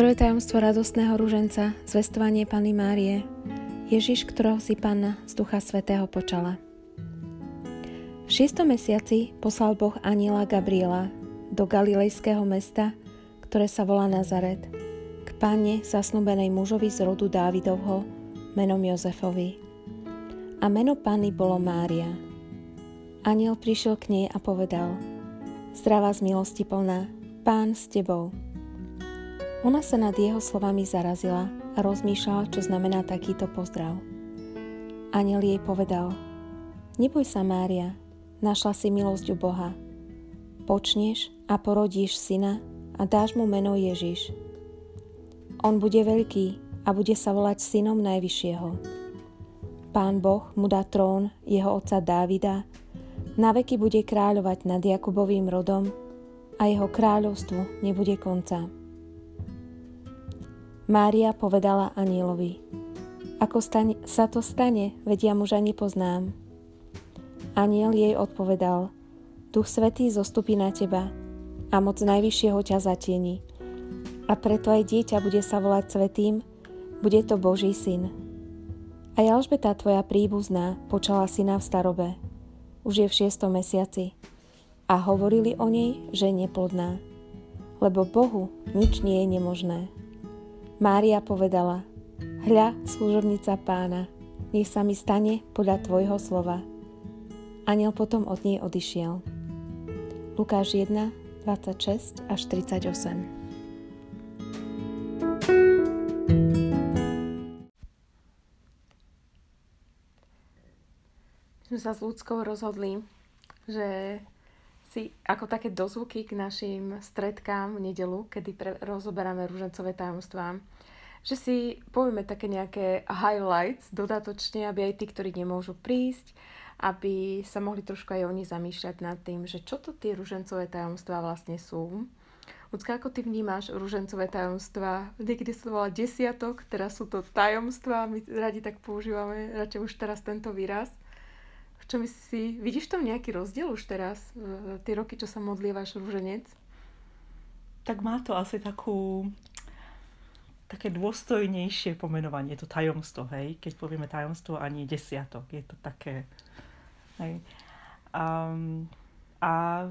Prvé tajomstvo radostného ruženca, zvestovanie Pany Márie, Ježiš, ktorého si Panna z Ducha Svetého počala. V šiestom mesiaci poslal Boh aniela Gabriela do galilejského mesta, ktoré sa volá Nazaret, k panne zasnúbenej mužovi z rodu Dávidovho, menom Jozefovi. A meno panny bolo Mária. Aniel prišiel k nej a povedal, Zdravá z milosti plná, pán s tebou. Ona sa nad jeho slovami zarazila a rozmýšľala, čo znamená takýto pozdrav. Aniel jej povedal, neboj sa Mária, našla si milosť u Boha. Počneš a porodíš syna a dáš mu meno Ježiš. On bude veľký a bude sa volať synom Najvyššieho. Pán Boh mu dá trón jeho otca Dávida, na veky bude kráľovať nad Jakubovým rodom a jeho kráľovstvu nebude konca. Mária povedala anielovi, ako stane, sa to stane, veď ja muža nepoznám. Aniel jej odpovedal, Duch Svetý zostupí na teba a moc Najvyššieho ťa zatieni. A preto aj dieťa bude sa volať Svetým, bude to Boží syn. A Alžbeta, tvoja príbuzná, počala syna v starobe. Už je v šiestom mesiaci. A hovorili o nej, že je neplodná. Lebo Bohu nič nie je nemožné. Mária povedala, hľa, služobnica pána, nech sa mi stane podľa tvojho slova. Aniel potom od nej odišiel. Lukáš 1, 26 až 38 sme sa s ľudskou rozhodli, že si ako také dozvuky k našim stredkám v nedelu, kedy pre, rozoberáme rúžencové tajomstvá, že si povieme také nejaké highlights dodatočne, aby aj tí, ktorí nemôžu prísť, aby sa mohli trošku aj oni zamýšľať nad tým, že čo to tie rúžencové tajomstvá vlastne sú. Ľudská, ako ty vnímaš rúžencové tajomstvá? Niekedy sa to volá desiatok, teraz sú to tajomstvá, my radi tak používame, radšej už teraz tento výraz. Čo myslíš si, vidíš tam nejaký rozdiel už teraz, tie roky, čo sa modlievaš rúženec? Tak má to asi takú také dôstojnejšie pomenovanie, to tajomstvo, hej. Keď povieme tajomstvo, ani desiatok, je to také, hej. Um, a,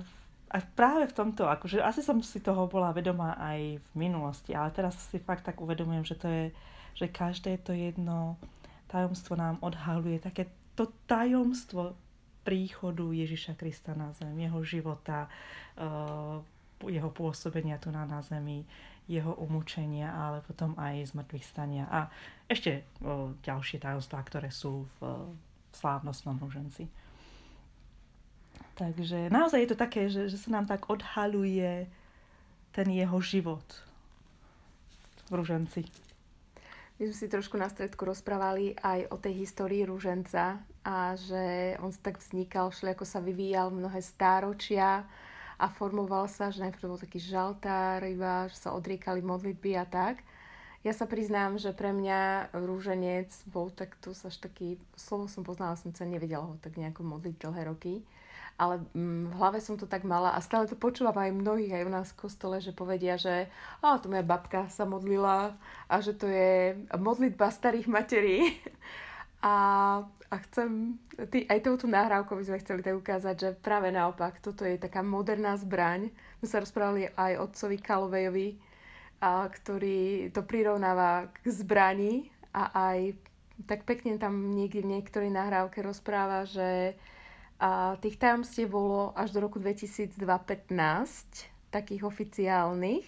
a práve v tomto, akože asi som si toho bola vedomá aj v minulosti, ale teraz si fakt tak uvedomujem, že to je, že každé to jedno tajomstvo nám odhaluje také to tajomstvo príchodu Ježiša Krista na zem, jeho života, eh, jeho pôsobenia tu na, na zemi, jeho umúčenia, ale potom aj zmrtvých stania. A ešte eh, ďalšie tajomstvá, ktoré sú v, slávnostnom ruženci. Takže naozaj je to také, že, že sa nám tak odhaluje ten jeho život v ruženci. My sme si trošku na stredku rozprávali aj o tej histórii rúženca a že on tak vznikal, ako sa vyvíjal mnohé stáročia a formoval sa, že najprv bol taký žaltár, iba, že sa odriekali modlitby a tak. Ja sa priznám, že pre mňa rúženec bol tak, tu až taký, slovo som poznala, som sa nevedela ho tak nejako modliť dlhé roky ale mm, v hlave som to tak mala a stále to počúvam aj mnohých aj u nás v kostole, že povedia, že a to moja babka sa modlila a že to je modlitba starých materí. A, a chcem, ty, aj touto nahrávkou by sme chceli tak ukázať, že práve naopak, toto je taká moderná zbraň. My sa rozprávali aj otcovi Kalovejovi, a, ktorý to prirovnáva k zbrani a aj tak pekne tam niekde v niektorej nahrávke rozpráva, že a tých tajomstiev bolo až do roku 2015, takých oficiálnych,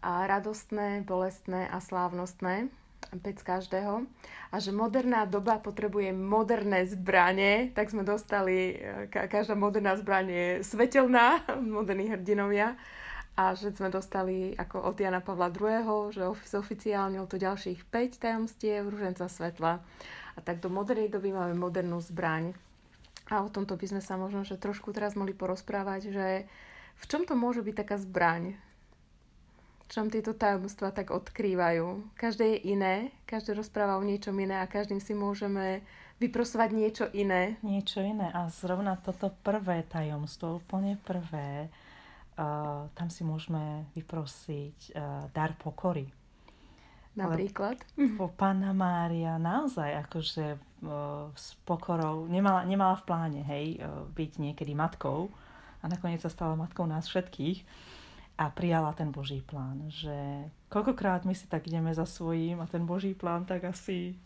a radostné, bolestné a slávnostné, 5 z každého. A že moderná doba potrebuje moderné zbranie, tak sme dostali, e, každá moderná zbraň je svetelná, moderní hrdinovia. A že sme dostali ako od Jana Pavla II., že oficiálne to ďalších 5 tajomstiev, ruženca svetla. A tak do modernej doby máme modernú zbraň. A o tomto by sme sa možno že trošku teraz mohli porozprávať, že v čom to môže byť taká zbraň? V čom tieto tajomstvá tak odkrývajú? Každé je iné, každý rozpráva o niečom iné a každým si môžeme vyprosovať niečo iné. Niečo iné. A zrovna toto prvé tajomstvo, úplne prvé, tam si môžeme vyprosiť uh, dar pokory. Napríklad? Ale Pána Mária naozaj akože uh, s pokorou nemala, nemala v pláne, hej, uh, byť niekedy matkou a nakoniec sa stala matkou nás všetkých a prijala ten Boží plán, že koľkokrát my si tak ideme za svojím a ten Boží plán tak asi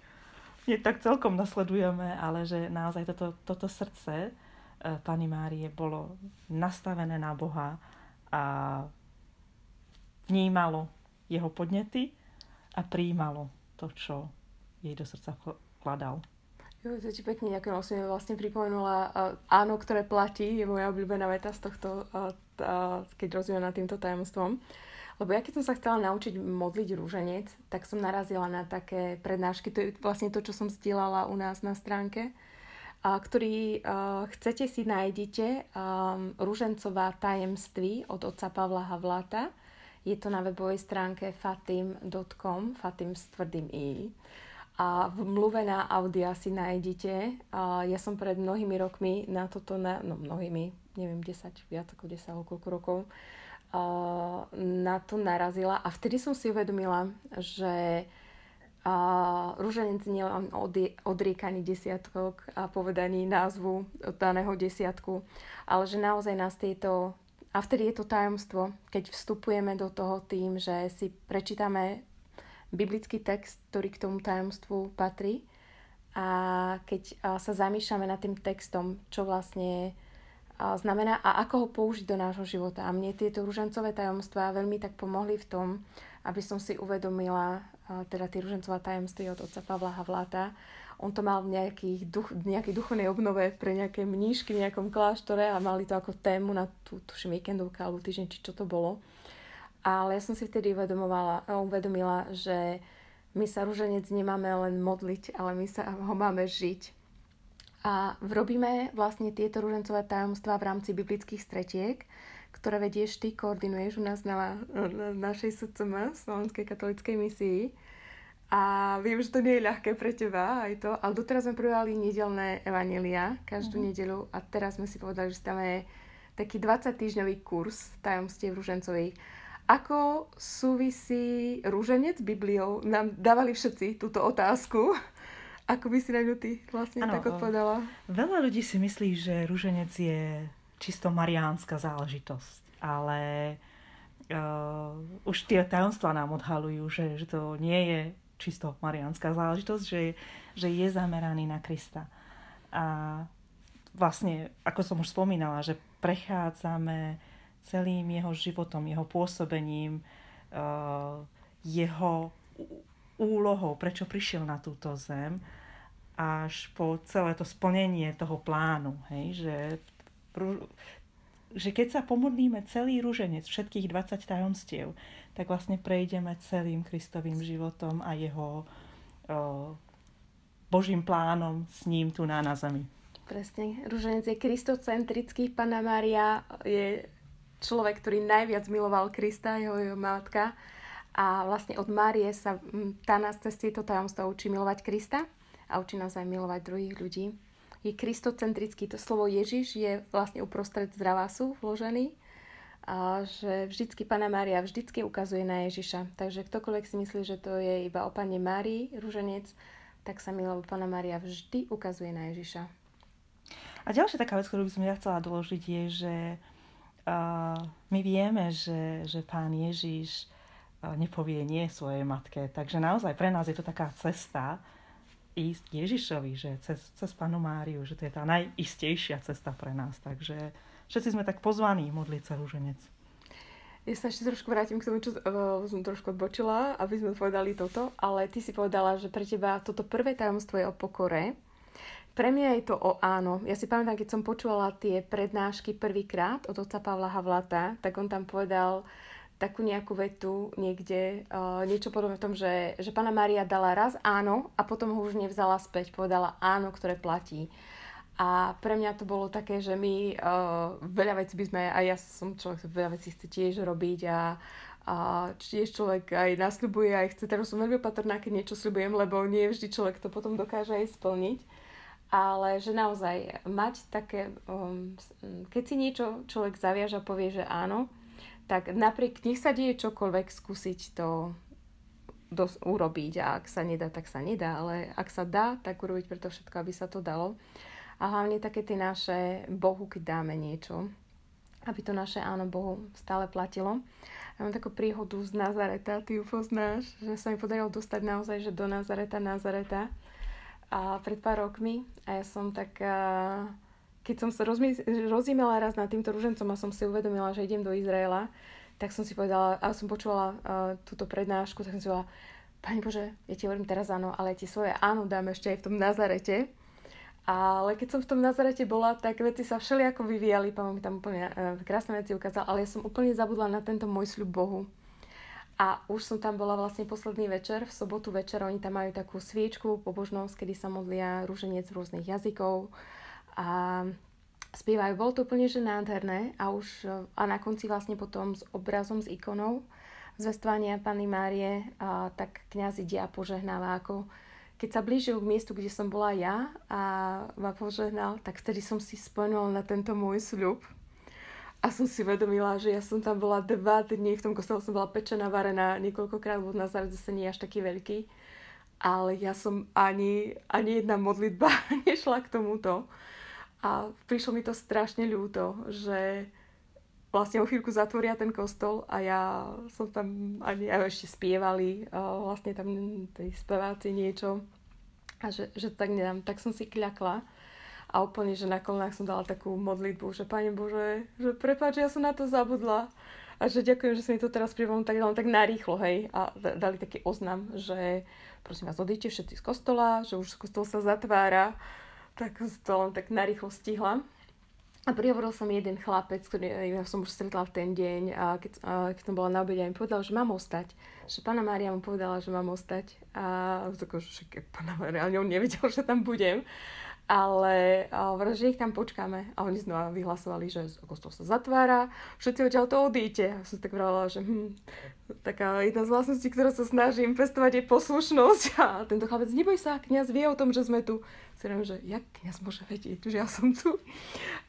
nie tak celkom nasledujeme, ale že naozaj toto, toto srdce e, Pani Márie bolo nastavené na Boha a vnímalo jeho podnety a príjmalo to, čo jej do srdca vkladal. Jo, to ti pekne ďakujem, som mi vlastne pripomenula uh, áno, ktoré platí, je moja obľúbená veta z tohto, uh, keď rozvíjam nad týmto tajomstvom. Lebo ja keď som sa chcela naučiť modliť rúženec, tak som narazila na také prednášky, to je vlastne to, čo som zdieľala u nás na stránke, a ktorý uh, chcete si nájdete um, Rúžencová tajemství od otca Pavla Havláta. Je to na webovej stránke fatim.com, fatim s tvrdým i a v mluve na audia si nájdete. Ja som pred mnohými rokmi na toto, na, no mnohými, neviem, 10, viac ako 10 alebo koľko rokov, na to narazila a vtedy som si uvedomila, že a rúženec nie len od, odriekaní desiatok a povedaní názvu daného desiatku, ale že naozaj nás tieto a vtedy je to tajomstvo, keď vstupujeme do toho tým, že si prečítame biblický text, ktorý k tomu tajomstvu patrí. A keď sa zamýšľame nad tým textom, čo vlastne znamená a ako ho použiť do nášho života. A mne tieto ružencové tajomstvá veľmi tak pomohli v tom, aby som si uvedomila teda tie ružencová tajomstvá od otca Pavla Havláta. On to mal v nejakých duch, nejakej duchovnej obnove pre nejaké mníšky v nejakom kláštore a mali to ako tému na tú, tuším, víkendovka alebo týždeň, či čo to bolo. Ale ja som si vtedy uvedomovala, uvedomila, že my sa rúženec nemáme len modliť, ale my sa ho máme žiť. A robíme vlastne tieto rúžencové tajomstvá v rámci biblických stretiek, ktoré vedieš ty, koordinuješ u nás na, na našej SCM, Slovenskej katolíckej misii. A viem, že to nie je ľahké pre teba aj to, ale doteraz sme prijali nedelné evanelia každú mm-hmm. nedelu a teraz sme si povedali, že tam je taký 20-týždňový kurz tajomstiev rúžencových ako súvisí rúženec s Bibliou? Nám dávali všetci túto otázku. Ako by si na ňu ty vlastne ano, tak odpovedala? Veľa ľudí si myslí, že rúženec je čisto mariánska záležitosť, ale uh, už tie tajomstvá nám odhalujú, že, že to nie je čisto mariánska záležitosť, že, že je zameraný na Krista. A vlastne, ako som už spomínala, že prechádzame celým jeho životom, jeho pôsobením, eh, jeho úlohou, prečo prišiel na túto zem, až po celé to splnenie toho plánu. Hej? Že, že keď sa pomodlíme celý rúženec, všetkých 20 tajomstiev, tak vlastne prejdeme celým Kristovým životom a jeho o, eh, Božím plánom s ním tu na, na zemi. Presne. Rúženec je kristocentrický. Pana Mária je človek, ktorý najviac miloval Krista, jeho, jeho matka. A vlastne od Márie sa tá nás cez tieto tajomstva učí milovať Krista a učí nás aj milovať druhých ľudí. Je kristocentrický, to slovo Ježiš je vlastne uprostred zdravásu vložený. A že vždycky Pana Mária vždycky ukazuje na Ježiša. Takže ktokoľvek si myslí, že to je iba o Pane Márii, rúženec, tak sa milou Pana Mária vždy ukazuje na Ježiša. A ďalšia taká vec, ktorú by som ja chcela doložiť, je, že my vieme, že, že pán Ježiš nepovie nie svojej matke. Takže naozaj pre nás je to taká cesta ísť Ježišovi, že cez, cez Panu Máriu, že to je tá najistejšia cesta pre nás. Takže všetci sme tak pozvaní modliť sa rúženec. Ja sa ešte trošku vrátim k tomu, čo uh, som trošku odbočila, aby sme povedali toto, ale ty si povedala, že pre teba toto prvé tajomstvo je o pokore pre mňa je to o áno. Ja si pamätám, keď som počúvala tie prednášky prvýkrát od otca Pavla Havlata, tak on tam povedal takú nejakú vetu niekde, uh, niečo podobné v tom, že, že pána Maria dala raz áno a potom ho už nevzala späť, povedala áno, ktoré platí. A pre mňa to bolo také, že my uh, veľa vecí by sme, a ja som človek, veľa vecí chce tiež robiť a, a tiež človek aj nasľubuje, aj chce, teraz som veľmi opatrná, keď niečo sľubujem, lebo nie vždy človek to potom dokáže aj splniť ale že naozaj mať také, um, keď si niečo človek zaviaže a povie, že áno, tak napriek nech sa deje čokoľvek, skúsiť to dos- urobiť a ak sa nedá, tak sa nedá, ale ak sa dá, tak urobiť preto všetko, aby sa to dalo. A hlavne také tie naše Bohu, keď dáme niečo, aby to naše áno Bohu stále platilo. Ja mám takú príhodu z Nazareta, ty ju poznáš, že sa mi podarilo dostať naozaj že do Nazareta, Nazareta a pred pár rokmi a ja som tak, keď som sa rozímala raz nad týmto ružencom a som si uvedomila, že idem do Izraela, tak som si povedala, a som počula uh, túto prednášku, tak som si povedala, Pani Bože, ja ti hovorím teraz áno, ale ja ti svoje áno dám ešte aj v tom Nazarete. Ale keď som v tom Nazarete bola, tak veci sa všelijako vyvíjali, pán mi tam úplne uh, krásne veci ukázal, ale ja som úplne zabudla na tento môj sľub Bohu. A už som tam bola vlastne posledný večer, v sobotu večer, oni tam majú takú sviečku, pobožnosť, kedy sa modlia rúženec rôznych jazykov. A spievajú. Bolo to úplne že nádherné. A už a na konci vlastne potom s obrazom, s ikonou zvestovania Panny Márie, a, tak kniaz ide a požehnáva ako keď sa blížil k miestu, kde som bola ja a ma požehnal, tak vtedy som si spomenula na tento môj sľub a som si vedomila, že ja som tam bola dva dni, v tom kostole som bola pečená, varená niekoľkokrát, lebo na zase nie až taký veľký. Ale ja som ani, ani jedna modlitba nešla k tomuto. A prišlo mi to strašne ľúto, že vlastne o chvíľku zatvoria ten kostol a ja som tam ani aj ešte spievali vlastne tam tej speváci niečo a že, že tak nedám. Tak som si kľakla a úplne, že na kolnách som dala takú modlitbu, že Pane Bože, že prepáč, ja som na to zabudla. A že ďakujem, že si mi to teraz pripomenul tak, len tak narýchlo, hej. A dali taký oznam, že prosím vás, odíďte všetci z kostola, že už kostol sa zatvára. Tak to len tak narýchlo stihla. A prihovoril som jeden chlapec, ktorý ja som už stretla v ten deň a keď, a keď som bola na obede a mi povedal, že mám ostať. Že pána Mária mu povedala, že mám ostať. A tako, že pána Mária, ale on nevedel, že tam budem ale hovorím, že ich tam počkáme. A oni znova vyhlasovali, že kostol sa zatvára, všetci odtiaľ to odíte. A som tak vravila, že hm, taká jedna z vlastností, ktorú sa snažím pestovať je poslušnosť. A tento chlapec, neboj sa, kniaz vie o tom, že sme tu. Si viem, že jak kniaz môže vedieť, že ja som tu.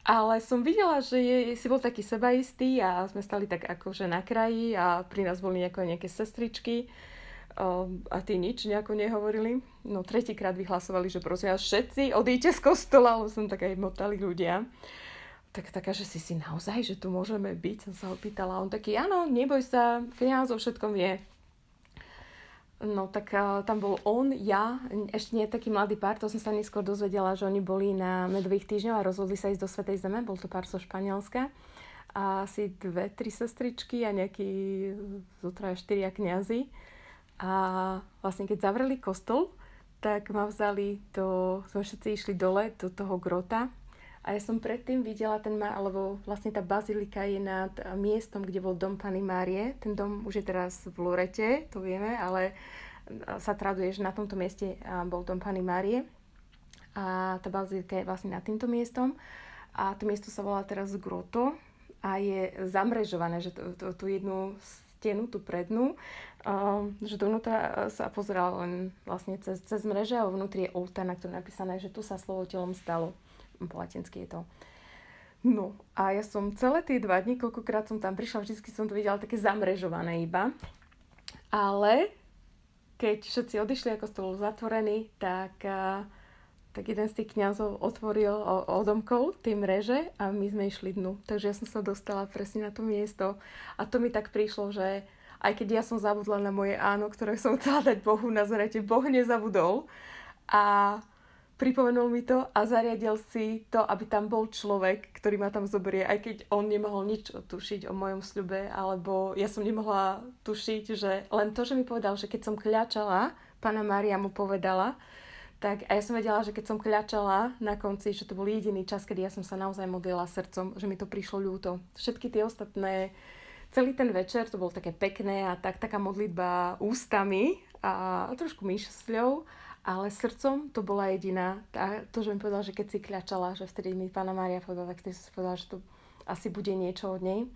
Ale som videla, že je, si bol taký sebaistý a sme stali tak akože na kraji a pri nás boli nejaké, nejaké sestričky a tí nič nejako nehovorili. No tretíkrát vyhlasovali, že prosím vás všetci odíďte z kostola, lebo som tak aj motali ľudia. Tak taká, že si si naozaj, že tu môžeme byť, som sa opýtala. On taký, áno, neboj sa, kniaz o všetkom vie. No tak uh, tam bol on, ja, ešte nie taký mladý pár, to som sa neskôr dozvedela, že oni boli na medových týždňov a rozhodli sa ísť do Svetej Zeme, bol to pár zo Španielska. A asi dve, tri sestričky a nejakí zo troja štyria kniazy. A vlastne keď zavreli kostol, tak ma vzali do, sme všetci išli dole do toho grota a ja som predtým videla ten, alebo vlastne tá bazilika je nad miestom, kde bol dom Pany Márie. Ten dom už je teraz v Lurete, to vieme, ale sa traduje, že na tomto mieste bol dom Pany Márie. A tá bazilika je vlastne nad týmto miestom. A to miesto sa volá teraz Groto a je zamrežované, že tú, jednu stenu, tú prednú, um, že dovnútra sa pozeral len vlastne cez, cez mreže a vnútri je oltár, na ktorom je napísané, že tu sa slovo telom stalo. Po latinsky je to. No a ja som celé tie dva dní, koľkokrát som tam prišla, vždy som to videla také zamrežované iba. Ale keď všetci odišli, ako bol zatvorený, tak uh, tak jeden z tých kňazov otvoril, odomkol tie mreže a my sme išli dnu. Takže ja som sa dostala presne na to miesto. A to mi tak prišlo, že aj keď ja som zabudla na moje áno, ktoré som chcela dať Bohu na zrete, Boh nezabudol. A pripomenul mi to a zariadil si to, aby tam bol človek, ktorý ma tam zoberie, aj keď on nemohol nič tušiť o mojom sľube, alebo ja som nemohla tušiť, že len to, že mi povedal, že keď som kľačala, pána Mária mu povedala, tak a ja som vedela, že keď som kľačala na konci, že to bol jediný čas, kedy ja som sa naozaj modlila srdcom, že mi to prišlo ľúto. Všetky tie ostatné, celý ten večer to bolo také pekné a tak, taká modlitba ústami a, trošku myšľou, ale srdcom to bola jediná. A to, že mi povedala, že keď si kľačala, že vtedy mi pána Mária povedala, tak som si povedala, že to asi bude niečo od nej.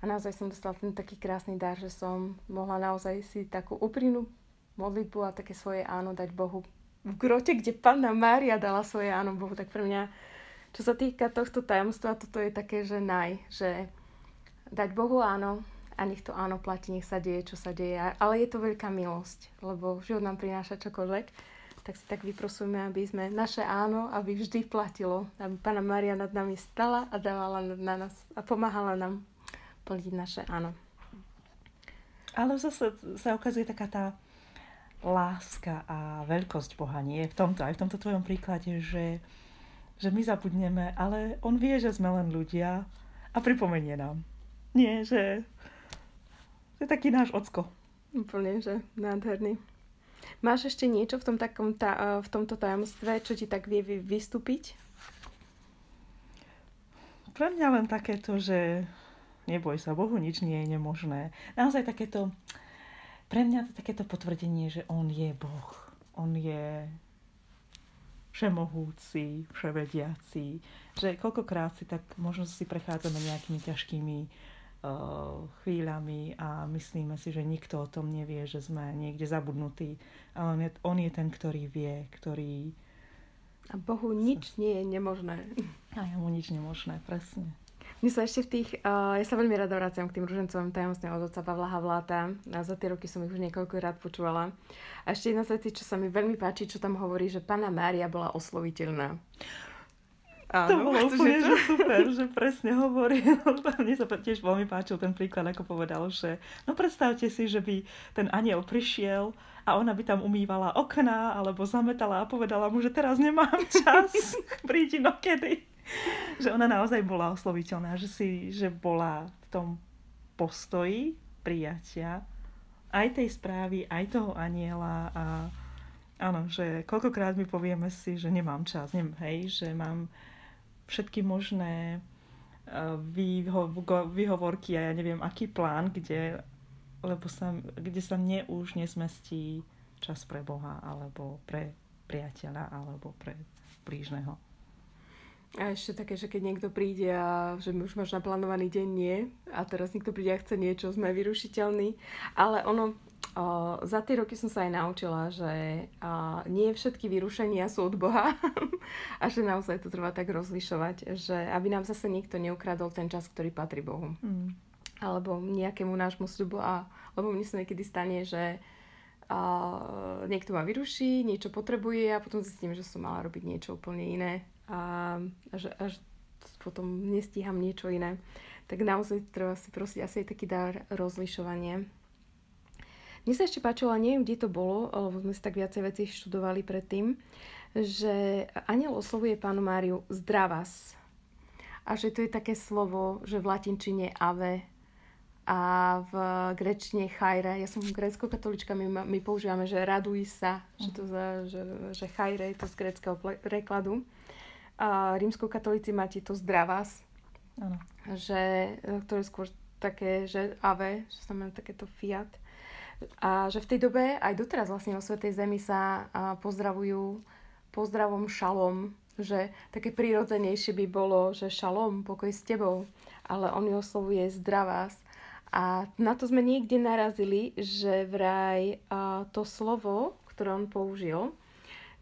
A naozaj som dostala ten taký krásny dar, že som mohla naozaj si takú úprimnú modlitbu a také svoje áno dať Bohu v grote, kde Panna Mária dala svoje áno Bohu, tak pre mňa, čo sa týka tohto tajomstva, toto je také, že naj, že dať Bohu áno, a nech to áno platí, nech sa deje, čo sa deje. Ale je to veľká milosť, lebo život nám prináša čokoľvek. Tak si tak vyprosujme, aby sme naše áno, aby vždy platilo. Aby Pána Maria nad nami stala a dávala na nás a pomáhala nám plniť naše áno. Ale zase sa ukazuje taká tá láska a veľkosť Boha, nie? V tomto, aj v tomto tvojom príklade, že, že my zabudneme, ale On vie, že sme len ľudia a pripomenie nám. Nie, že, že taký náš ocko. Úplne, že nádherný. Máš ešte niečo v, tom takom, ta, v tomto tajomstve, čo ti tak vie vystúpiť? Pre mňa len takéto, že neboj sa, Bohu nič nie je nemožné. Naozaj takéto, pre mňa to takéto potvrdenie, že On je Boh. On je všemohúci, vševediaci. Že koľkokrát si tak možno si prechádzame nejakými ťažkými uh, chvíľami a myslíme si, že nikto o tom nevie, že sme niekde zabudnutí. Ale on je, on je ten, ktorý vie, ktorý... A Bohu nič nie je nemožné. A mu nič nemožné, presne. Mne sa ešte v tých, uh, ja sa veľmi rada vraciam k tým ružencovým tajomstvám od otca Pavla Havláta. A za tie roky som ich už niekoľko rád počúvala. A ešte jedna z vecí, čo sa mi veľmi páči, čo tam hovorí, že pána Mária bola osloviteľná. Áno, to bolo úplne že super, že presne hovorí. Mne sa tiež veľmi páčil ten príklad, ako povedal, že no predstavte si, že by ten aniel prišiel a ona by tam umývala okná alebo zametala a povedala mu, že teraz nemám čas, prídi no kedy že ona naozaj bola osloviteľná, že, si, že bola v tom postoji prijatia aj tej správy, aj toho aniela a áno, že koľkokrát my povieme si, že nemám čas, nem, hej, že mám všetky možné uh, výho- výhovorky a ja neviem, aký plán, kde, lebo sa, kde sa mne už nezmestí čas pre Boha, alebo pre priateľa, alebo pre blížneho. A ešte také, že keď niekto príde a že už máš naplánovaný deň, nie. A teraz niekto príde a chce niečo, sme vyrušiteľní. Ale ono, o, za tie roky som sa aj naučila, že o, nie všetky vyrušenia sú od Boha. a že naozaj to treba tak rozlišovať, že aby nám zase niekto neukradol ten čas, ktorý patrí Bohu. Mm. Alebo nejakému nášmu sľubu. A, lebo mne sa niekedy stane, že a niekto ma vyruší, niečo potrebuje a potom zistím, že som mala robiť niečo úplne iné a že až potom nestíham niečo iné. Tak naozaj treba si prosiť asi aj taký dar rozlišovanie. Mne sa ešte páčilo, ale neviem, kde to bolo, lebo sme si tak viacej veci študovali predtým, že aniel oslovuje pánu Máriu zdravas. A že to je také slovo, že v latinčine ave a v grečne chajre. Ja som grécko-katolička, my, my používame, že raduj sa, že, to za, že, že chajre je to z gréckého prekladu a rímskokatolíci máte to zdravás, ano. že, to je skôr také, že ave, že znamená takéto fiat. A že v tej dobe, aj doteraz vlastne vo Svetej Zemi sa pozdravujú pozdravom šalom, že také prirodzenejšie by bolo, že šalom, pokoj s tebou, ale on ju oslovuje zdravás. A na to sme niekde narazili, že vraj to slovo, ktoré on použil,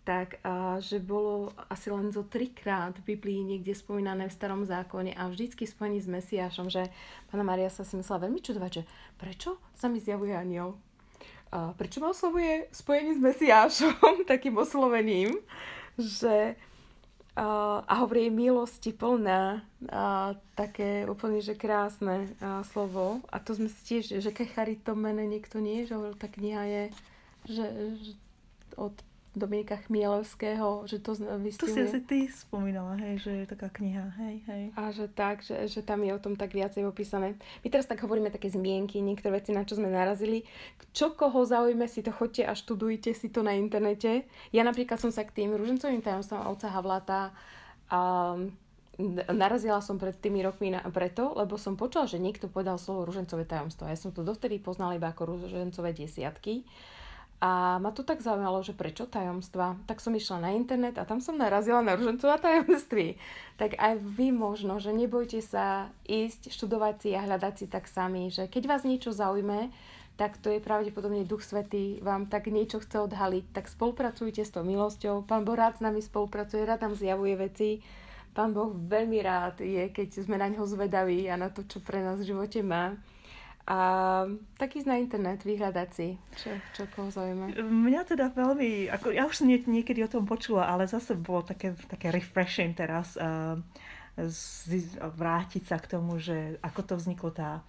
tak že bolo asi len zo trikrát v Biblii niekde spomínané v starom zákone a vždycky spojení s Mesiášom, že pána Maria sa si myslela veľmi čudovať, že prečo sa mi zjavuje aniel? A prečo ma oslovuje spojení s Mesiášom takým oslovením, že a, hovorí milosti plná a také úplne, že krásne a, slovo. A to sme si tiež, že to mene niekto nie, že tá kniha je že, že od Dominika Chmielovského, že to vystihuje. To si asi ty spomínala, hej, že je taká kniha, hej, hej. A že tak, že, že tam je o tom tak viacej opísané. My teraz tak hovoríme také zmienky, niektoré veci, na čo sme narazili. Čo koho zaujíme, si to chodte a študujte si to na internete. Ja napríklad som sa k tým ružencovým tajomstvom Ovca Havlata a narazila som pred tými rokmi na, preto, lebo som počula, že niekto povedal slovo ružencové tajomstvo. Ja som to dovtedy poznala iba ako ružencové desiatky. A ma to tak zaujímalo, že prečo tajomstva. Tak som išla na internet a tam som narazila na ružencová tajomství. Tak aj vy možno, že nebojte sa ísť, študovať si a hľadať si tak sami, že keď vás niečo zaujme, tak to je pravdepodobne Duch Svetý vám tak niečo chce odhaliť, tak spolupracujte s tou milosťou. Pán Boh rád s nami spolupracuje, rád nám zjavuje veci. Pán Boh veľmi rád je, keď sme na ňo zvedaví a na to, čo pre nás v živote má. A tak na internet, vyhľadať si, čo, čo koho zaujíma. Mňa teda veľmi, ako, ja už som nie, niekedy o tom počula, ale zase bolo také, také refreshing teraz uh, z, vrátiť sa k tomu, že ako to vzniklo tá,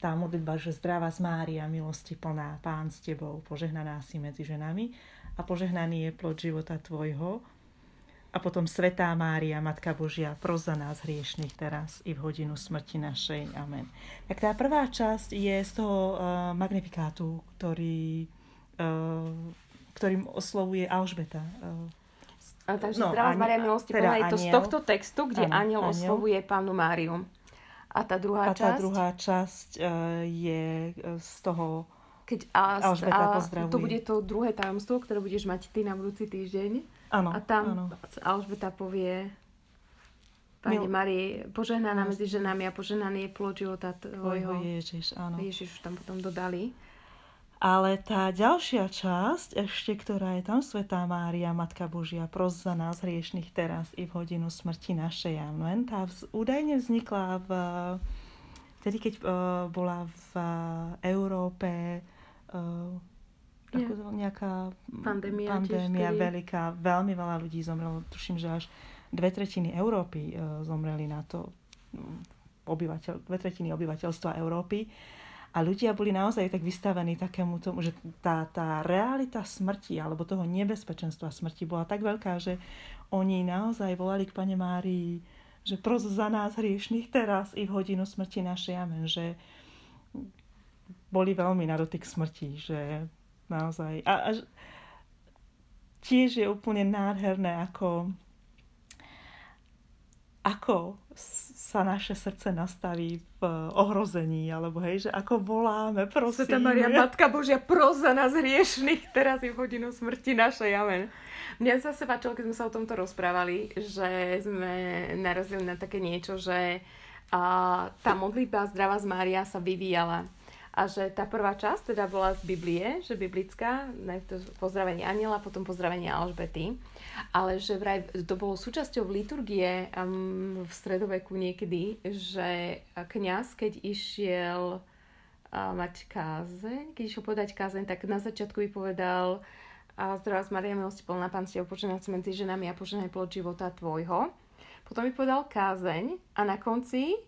tá modlitba, že zdravá z Mária, milosti plná, Pán s tebou, požehnaná si medzi ženami a požehnaný je plod života tvojho a potom Svetá Mária, Matka Božia, pros za nás hriešných teraz i v hodinu smrti našej. Amen. Tak tá prvá časť je z toho uh, magnifikátu, ktorý, uh, ktorým oslovuje Alžbeta. Uh, a takže no, zdravá Maria milosti teda plná je to z tohto textu, kde aniel, aniel oslovuje pánu Máriu. A tá druhá a časť? tá druhá časť uh, je z toho keď a, Alžbeta a, to bude to druhé tajomstvo, ktoré budeš mať ty na budúci týždeň. Áno, a tam áno. Alžbeta povie Pani Mil... Marii, požehnaná medzi ženami a požehnaný je plod života tvojho. Ježiš, áno. Ježiš už tam potom dodali. Ale tá ďalšia časť, ešte, ktorá je tam, Svetá Mária, Matka Božia, pros za nás hriešných teraz i v hodinu smrti našej. Amen. Tá vz, údajne vznikla v, vtedy, keď uh, bola v uh, Európe uh, ako to nejaká pandémia, pandémia veľká, veľmi veľa ľudí zomrelo. Tuším, že až dve tretiny Európy uh, zomreli na to, obyvateľ, dve tretiny obyvateľstva Európy. A ľudia boli naozaj tak vystavení takému tomu, že tá, tá realita smrti alebo toho nebezpečenstva smrti bola tak veľká, že oni naozaj volali k Pane Márii, že pros za nás hriešných teraz i v hodinu smrti našej. Amen. Že boli veľmi na dotyk smrti, že naozaj. A, a tiež je úplne nádherné, ako, ako sa naše srdce nastaví v ohrození, alebo hej, že ako voláme, prosím. Sveta Maria, Matka Božia, pros za nás hriešných, teraz je v hodinu smrti našej, amen. Mňa sa páčilo, keď sme sa o tomto rozprávali, že sme narazili na také niečo, že a, tá modlitba zdravá z Mária sa vyvíjala a že tá prvá časť teda bola z Biblie, že biblická, najprv pozdravenie Aniela, potom pozdravenie Alžbety, ale že vraj to bolo súčasťou liturgie um, v stredoveku niekedy, že kňaz, keď išiel uh, mať kázeň, keď išiel povedať kázeň, tak na začiatku by povedal a zdravá z Maria, milosti plná, pán ste opočená medzi ženami a poženaj plod života tvojho. Potom by povedal kázeň a na konci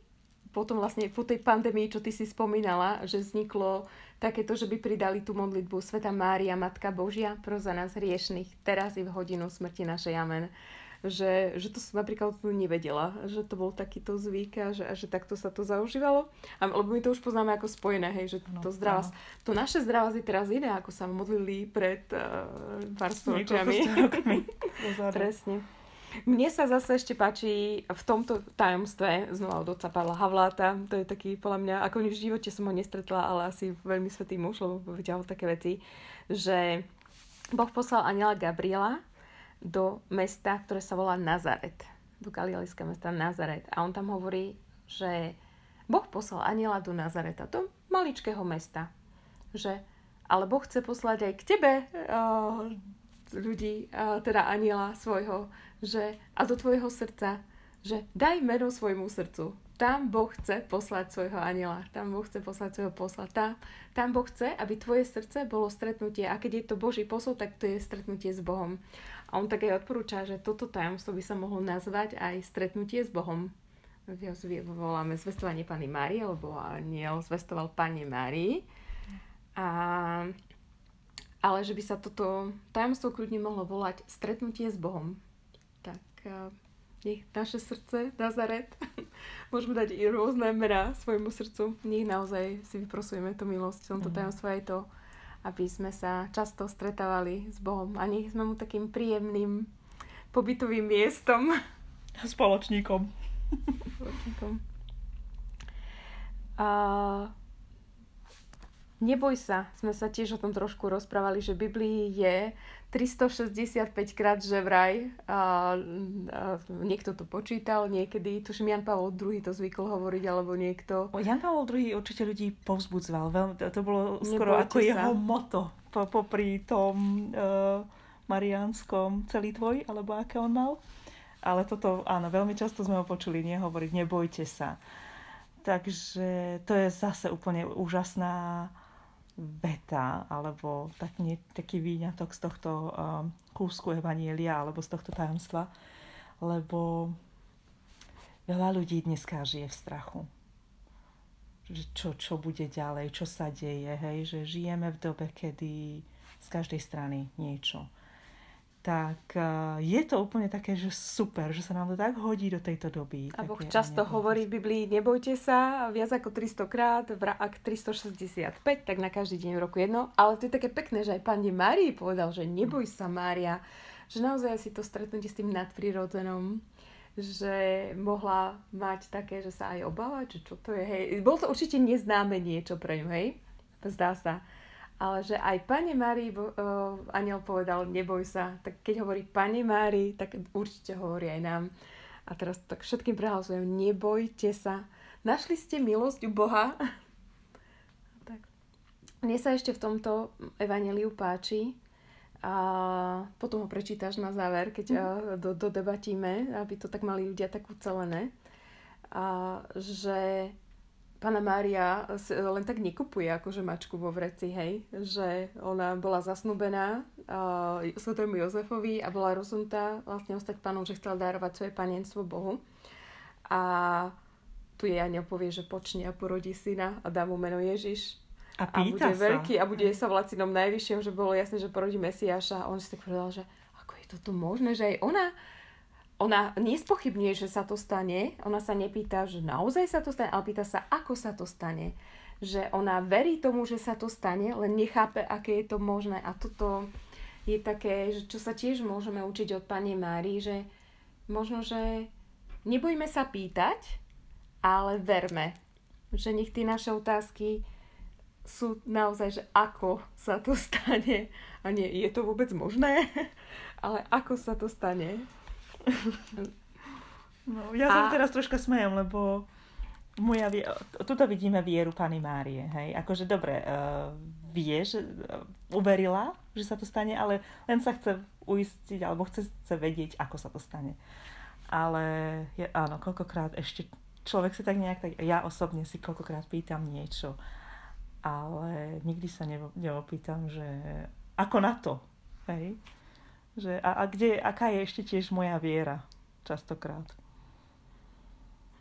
potom vlastne po tej pandémii, čo ty si spomínala, že vzniklo takéto, že by pridali tú modlitbu Sveta Mária, Matka Božia, pro za nás hriešných, teraz i v hodinu smrti našej, amen. Že, že to som napríklad nevedela, že to bol takýto zvyk a že, a že takto sa to zaužívalo. A, lebo my to už poznáme ako spojené, hej, že no, to, zdravá, no. to naše zdravá je teraz iné, ako sa modlili pred uh, pár storočiami. Presne. Mne sa zase ešte páči v tomto tajomstve, znova od oca Pavla Havláta, to je taký, podľa mňa, ako v živote som ho nestretla, ale asi veľmi svetý muž, lebo vyťahol také veci, že Boh poslal aniela Gabriela do mesta, ktoré sa volá Nazaret, do galilejského mesta Nazaret. A on tam hovorí, že Boh poslal aniela do Nazareta, do maličkého mesta. Že, ale Boh chce poslať aj k tebe uh, ľudí, uh, teda aniela svojho, že, a do tvojho srdca, že daj meno svojmu srdcu. Tam Boh chce poslať svojho aniela. Tam Boh chce poslať svojho posla. Tam, tam Boh chce, aby tvoje srdce bolo stretnutie. A keď je to Boží posol, tak to je stretnutie s Bohom. A on tak aj odporúča, že toto tajomstvo by sa mohlo nazvať aj stretnutie s Bohom. Voláme zvestovanie Pany Márie, lebo aniel zvestoval Pane Márii. A ale že by sa toto tajomstvo kľudne mohlo volať stretnutie s Bohom nech naše srdce, Nazaret, môžeme dať i rôzne mená svojmu srdcu. Nech naozaj si vyprosujeme tú milosť tomto mm. tajomstve aj to, aby sme sa často stretávali s Bohom a nech sme mu takým príjemným pobytovým miestom. Spoločníkom. Spoločníkom. A neboj sa, sme sa tiež o tom trošku rozprávali, že Biblii je 365 krát, že vraj a, a niekto to počítal niekedy, tuším Jan Pavel II to zvykol hovoriť, alebo niekto. O, Jan Pavel II určite ľudí povzbudzoval, veľmi, to, to bolo skoro Nebojte ako sa. jeho moto po, popri tom uh, mariánskom celý tvoj, alebo aké on mal. Ale toto, áno, veľmi často sme ho počuli, nehovoriť, nebojte sa. Takže to je zase úplne úžasná veta, alebo tak nie, taký výňatok z tohto um, kúsku Evanielia, alebo z tohto tajomstva, lebo veľa ľudí dneska žije v strachu. Že čo, čo bude ďalej, čo sa deje, hej, že žijeme v dobe, kedy z každej strany niečo tak uh, je to úplne také, že super, že sa nám to tak hodí do tejto doby. A Boh často hovorí v Biblii, nebojte sa, viac ako 300 krát, ak 365, tak na každý deň v roku jedno. Ale to je také pekné, že aj Pane Márii povedal, že neboj sa Mária, že naozaj si to stretnutie s tým nadprirodzenom, že mohla mať také, že sa aj obávať, že čo to je, hej. Bolo to určite neznáme niečo pre ňu, hej. Zdá sa ale že aj Pane Mári uh, aniel povedal, neboj sa. Tak keď hovorí Pane Mári, tak určite hovorí aj nám. A teraz tak všetkým prehlasujem, nebojte sa. Našli ste milosť u Boha? tak. Mne sa ešte v tomto evaneliu páči, a potom ho prečítaš na záver, keď mm. do, dodebatíme, aby to tak mali ľudia tak ucelené, a, že Pána Mária len tak nekupuje akože mačku vo vreci, hej, že ona bola zasnúbená uh, svetému Jozefovi a bola rozumtá vlastne ostať pánom, že chcela darovať svoje panenstvo Bohu. A tu jej aniel povie, že počne a porodí syna a dá mu meno Ježiš. A, a bude sa. veľký a bude sa volať synom najvyššieho, že bolo jasné, že porodí Mesiáša. A on si tak povedal, že ako je toto možné, že aj ona ona nespochybňuje, že sa to stane, ona sa nepýta, že naozaj sa to stane, ale pýta sa, ako sa to stane. Že ona verí tomu, že sa to stane, len nechápe, aké je to možné. A toto je také, že čo sa tiež môžeme učiť od Pani Mári, že možno, že nebojme sa pýtať, ale verme. Že nech tie naše otázky sú naozaj, že ako sa to stane. A nie, je to vôbec možné, ale ako sa to stane. No, ja a... sa teraz troška smejem, lebo moja tuto vidíme vieru Pany Márie, hej, akože dobre, uh, vie, že uh, uverila, že sa to stane, ale len sa chce uistiť, alebo chce, chce vedieť, ako sa to stane. Ale je, áno, koľkokrát ešte človek si tak nejak, tak ja osobne si koľkokrát pýtam niečo, ale nikdy sa neopýtam, že ako na to, hej. Že a, a kde, aká je ešte tiež moja viera častokrát.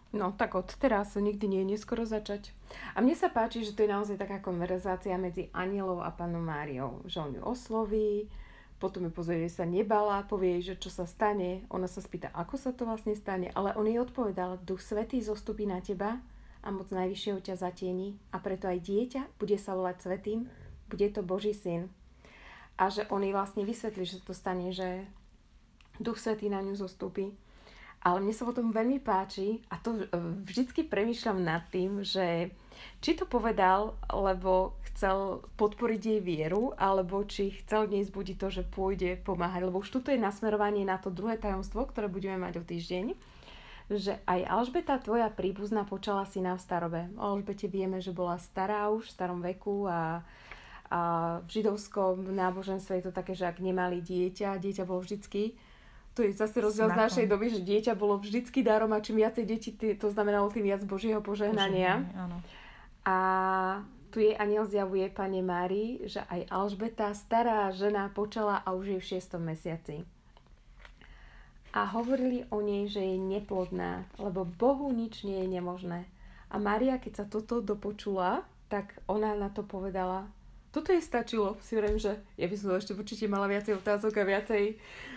No, tak od teraz nikdy nie je neskoro začať. A mne sa páči, že to je naozaj taká konverzácia medzi anielou a panom Máriou. Že on ju osloví, potom ju pozrie, že sa nebala, povie že čo sa stane. Ona sa spýta, ako sa to vlastne stane. Ale on jej odpovedal, duch svetý zostupí na teba a moc najvyššieho ťa zatieni. A preto aj dieťa bude sa volať svetým, bude to Boží syn a že on jej vlastne vysvetlí, že to stane, že Duch Svetý na ňu zostúpi. Ale mne sa o tom veľmi páči a to vždycky premýšľam nad tým, že či to povedal, lebo chcel podporiť jej vieru, alebo či chcel dnes budiť to, že pôjde pomáhať. Lebo už tuto je nasmerovanie na to druhé tajomstvo, ktoré budeme mať o týždeň že aj Alžbeta, tvoja príbuzná, počala si na starobe. O Alžbete vieme, že bola stará už v starom veku a a v židovskom náboženstve je to také, že ak nemali dieťa, dieťa bolo vždycky to je zase rozdiel z našej doby, že dieťa bolo vždycky darom a čím viacej detí, to znamenalo tým viac Božieho požehnania. áno. A tu jej aniel zjavuje Pane Mári, že aj Alžbeta, stará žena, počala a už je v šiestom mesiaci. A hovorili o nej, že je neplodná, lebo Bohu nič nie je nemožné. A Mária, keď sa toto dopočula, tak ona na to povedala, toto jej stačilo. Si vrem, že ja by som ešte určite mala viacej otázok a viacej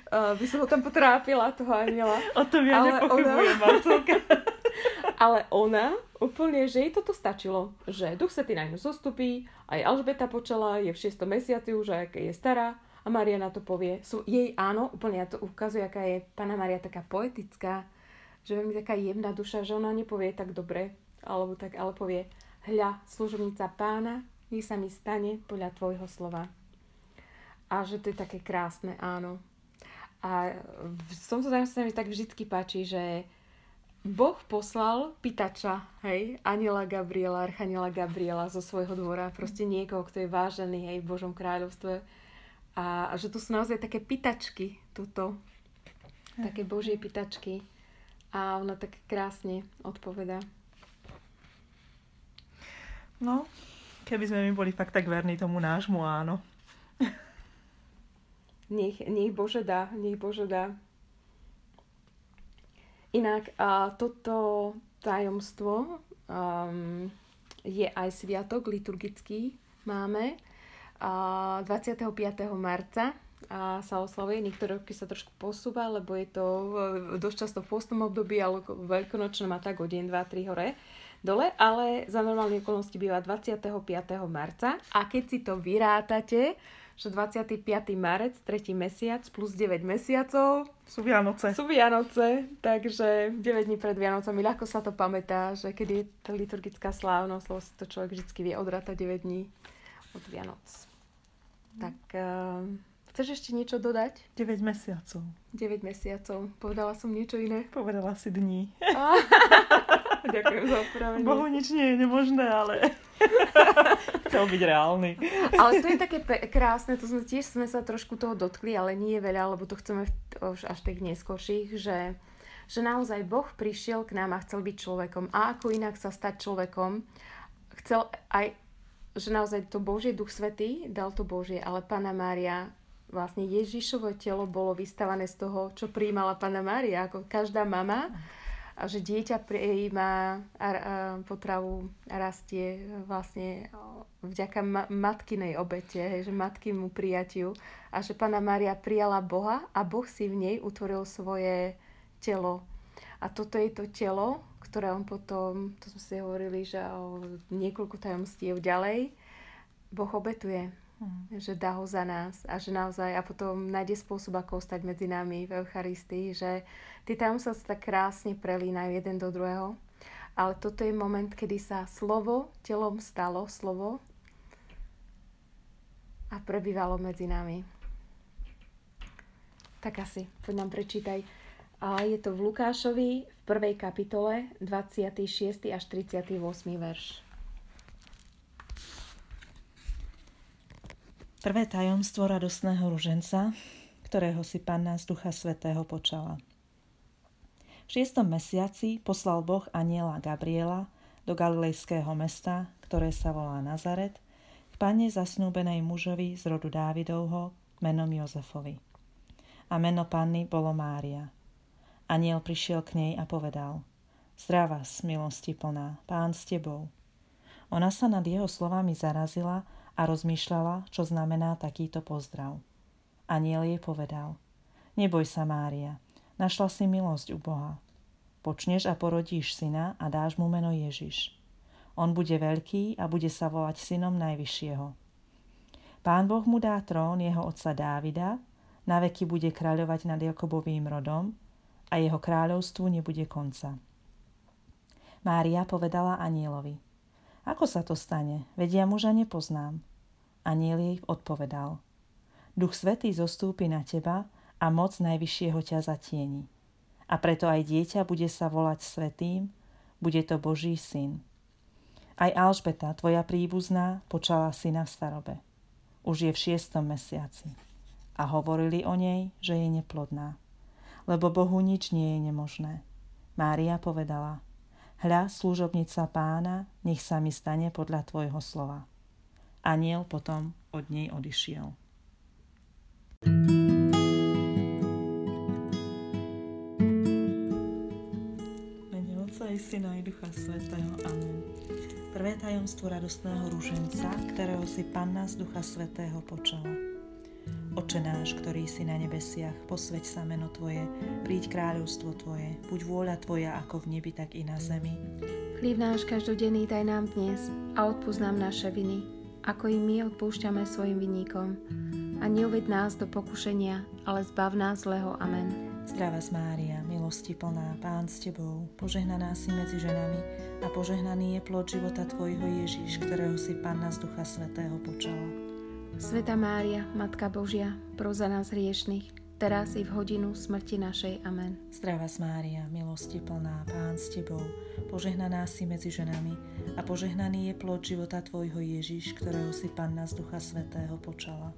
uh, by som ho tam potrápila, toho aniela. O tom ja ale nepochybujem, ona... ale ona úplne, že jej toto stačilo. Že duch sa ty na ňu zostupí, aj Alžbeta počala, je v 6. mesiaci už, aj je stará. A Maria na to povie, sú jej áno, úplne ja to ukazuje, aká je Pana Maria taká poetická, že veľmi taká jemná duša, že ona nepovie tak dobre, alebo tak, ale povie, hľa, služobnica pána, nech sa mi stane podľa tvojho slova. A že to je také krásne, áno. A tomto tajomstve sa mi tak vždycky páči, že Boh poslal pýtača, hej, aniela Gabriela, archaniela Gabriela zo svojho dvora, proste niekoho, kto je vážený, hej, v Božom kráľovstve. A, a že tu sú naozaj také pýtačky, tuto, také Božie pýtačky. A ona tak krásne odpoveda. No, keby sme my boli fakt tak verní tomu nášmu áno. Nech, nech Bože dá, nech Bože dá. Inak a toto tajomstvo um, je aj sviatok liturgický. Máme a 25. marca a sa oslavuje. Niektoré roky sa trošku posúva, lebo je to dosť často v postnom období, ale veľkonočné má tak o deň, 2, 3 hore dole, ale za normálne okolnosti býva 25. marca a keď si to vyrátate, že 25. marec, 3. mesiac plus 9 mesiacov. Sú Vianoce. Sú Vianoce, takže 9 dní pred Vianocami ľahko sa to pamätá, že keď je tá liturgická slávnosť, lebo to človek vždy vie odrátať 9 dní od Vianoc. Tak uh, chceš ešte niečo dodať? 9 mesiacov. 9 mesiacov. Povedala som niečo iné? Povedala si dní. Ďakujem za opravenie. Bohu nič nie je nemožné, ale chcel byť reálny. Ale to je také pe- krásne, to sme tiež sme sa trošku toho dotkli, ale nie je veľa, lebo to chceme už až tých neskôrších, že, že naozaj Boh prišiel k nám a chcel byť človekom. A ako inak sa stať človekom, chcel aj, že naozaj to Božie Duch Svetý dal to Božie, ale Pana Mária vlastne Ježišovo telo bolo vystavané z toho, čo príjmala Pana Mária, ako každá mama a že dieťa prijíma potravu a rastie vlastne vďaka ma- matkinej obete, hej, že matky mu prijatiu a že Pana Mária prijala Boha a Boh si v nej utvoril svoje telo. A toto je to telo, ktoré on potom, to sme si hovorili, že o niekoľko tajomstiev ďalej, Boh obetuje Mm. Že dá ho za nás a že naozaj a potom nájde spôsob, ako ostať medzi nami v Eucharistii, že tie tajomstvá sa tak krásne prelínajú jeden do druhého. Ale toto je moment, kedy sa slovo telom stalo, slovo a prebývalo medzi nami. Tak asi, poď nám prečítaj. A je to v Lukášovi v prvej kapitole 26. až 38. verš. Prvé tajomstvo radostného ruženca, ktorého si Panna z Ducha Svetého počala. V šiestom mesiaci poslal Boh aniela Gabriela do galilejského mesta, ktoré sa volá Nazaret, k pane zasnúbenej mužovi z rodu Dávidovho menom Jozefovi. A meno panny bolo Mária. Aniel prišiel k nej a povedal Zdravá, milosti plná, pán s tebou. Ona sa nad jeho slovami zarazila a rozmýšľala, čo znamená takýto pozdrav. Aniel jej povedal, neboj sa Mária, našla si milosť u Boha. Počneš a porodíš syna a dáš mu meno Ježiš. On bude veľký a bude sa volať synom Najvyššieho. Pán Boh mu dá trón jeho otca Dávida, na veky bude kráľovať nad Jakobovým rodom a jeho kráľovstvu nebude konca. Mária povedala anielovi – ako sa to stane? Vedia muža nepoznám. Aniel jej odpovedal. Duch Svetý zostúpi na teba a moc Najvyššieho ťa zatieni. A preto aj dieťa bude sa volať Svetým, bude to Boží syn. Aj Alžbeta, tvoja príbuzná, počala syna v starobe. Už je v šiestom mesiaci. A hovorili o nej, že je neplodná. Lebo Bohu nič nie je nemožné. Mária povedala – Hľa, služobnica pána, nech sa mi stane podľa tvojho slova. Aniel potom od nej odišiel. Mene Otca i Syna i Ducha Svetého. Amen. Prvé tajomstvo radostného rúženca, ktorého si Panna z Ducha Svetého počala. Oče náš, ktorý si na nebesiach, posveď sa meno Tvoje, príď kráľovstvo Tvoje, buď vôľa Tvoja ako v nebi, tak i na zemi. Chlíb náš každodenný daj nám dnes a odpúsť nám naše viny, ako i my odpúšťame svojim vinníkom. A neuved nás do pokušenia, ale zbav nás zlého. Amen. Zdravá Mária, milosti plná, Pán s Tebou, požehnaná si medzi ženami a požehnaný je plod života Tvojho Ježiš, ktorého si Panna z Ducha Svetého počala. Sveta Mária, Matka Božia, pro za nás hriešných, teraz i v hodinu smrti našej. Amen. Zdravá Mária, milosti plná, Pán s Tebou, požehnaná si medzi ženami a požehnaný je plod života Tvojho Ježiš, ktorého si Panna z Ducha Svetého počala.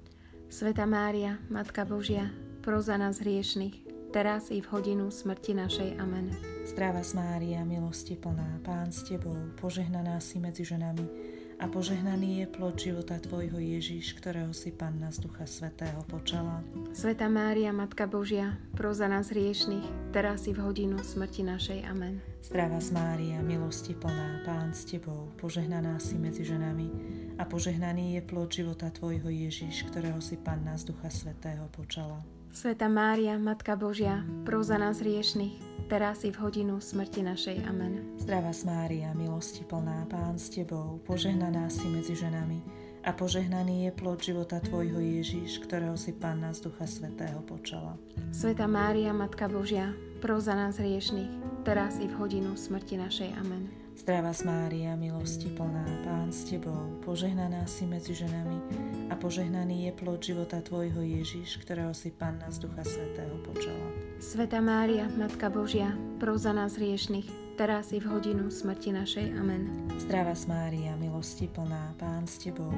Sveta Mária, Matka Božia, pro za nás hriešných, teraz i v hodinu smrti našej. Amen. Zdravá Mária, milosti plná, Pán s Tebou, požehnaná si medzi ženami a požehnaný je plod života Tvojho Ježiš, ktorého si Panna z Ducha Svetého počala. Sveta Mária, Matka Božia, pro za nás hriešných, teraz i v hodinu smrti našej. Amen. Zdravá z Mária, milosti plná, Pán s Tebou, požehnaná si medzi ženami a požehnaný je plod života Tvojho Ježiš, ktorého si Panna z Ducha Svetého počala. Sveta Mária, Matka Božia, pro za nás hriešných, teraz i v hodinu smrti našej. Amen. Zdravá Mária, milosti plná, Pán s Tebou, požehnaná si medzi ženami a požehnaný je plod života Tvojho Ježiš, ktorého si Panna z Ducha Svetého počala. Sveta Mária, Matka Božia, pro za nás hriešných, teraz i v hodinu smrti našej. Amen. Zdravá Mária, milosti plná, Pán s Tebou, požehnaná si medzi ženami a požehnaný je plod života Tvojho Ježiš, ktorého si Panna z Ducha Svetého počala. Sveta Mária, Matka Božia, pro za nás hriešných, teraz i v hodinu smrti našej. Amen. Zdravá Mária, milosti plná, Pán s Tebou,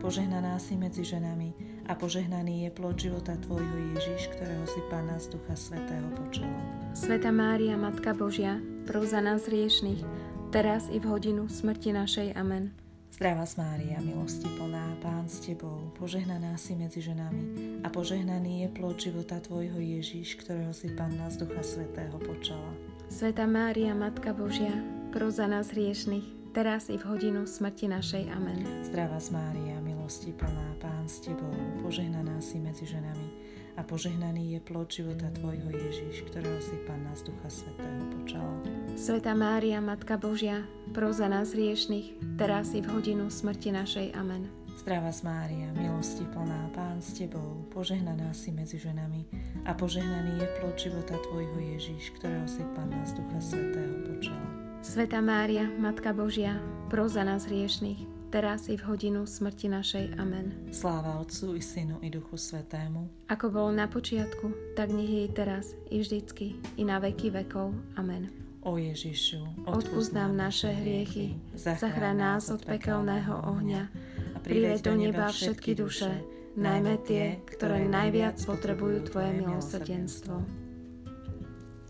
požehnaná si medzi ženami a požehnaný je plod života Tvojho Ježiš, ktorého si Pána z Ducha Svetého počala. Sveta Mária, Matka Božia, pro za nás hriešných, teraz i v hodinu smrti našej. Amen. Zdravá Mária, milosti plná, Pán s Tebou, požehnaná si medzi ženami a požehnaný je plod života Tvojho Ježiš, ktorého si Panna z Ducha Svetého počala. Sveta Mária, Matka Božia, pro za nás hriešných, teraz i v hodinu smrti našej. Amen. Zdravá Mária, milosti plná, Pán s Tebou, požehnaná si medzi ženami a požehnaný je plod života Tvojho Ježiš, ktorého si Panna z Ducha Svetého počala. Sveta Mária, Matka Božia, pro za nás hriešných, teraz i v hodinu smrti našej. Amen. Zdravá Mária, milosti plná, Pán s Tebou, požehnaná si medzi ženami a požehnaný je plod života Tvojho Ježiš, ktorého si Panna z Ducha Svetého počala. Sveta Mária, Matka Božia, pro za nás hriešných, teraz i v hodinu smrti našej. Amen. Sláva Otcu i Synu i Duchu Svetému. Ako bolo na počiatku, tak nech je i teraz, i vždycky, i na veky vekov. Amen. O Ježišu, odpúsť nám naše hriechy, zachráň nás od pekelného ohňa a priveď do neba všetky duše, najmä tie, ktoré najviac potrebujú Tvoje milosrdenstvo.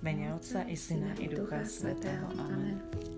Mene Otca i Syna i Ducha Svetého. Amen.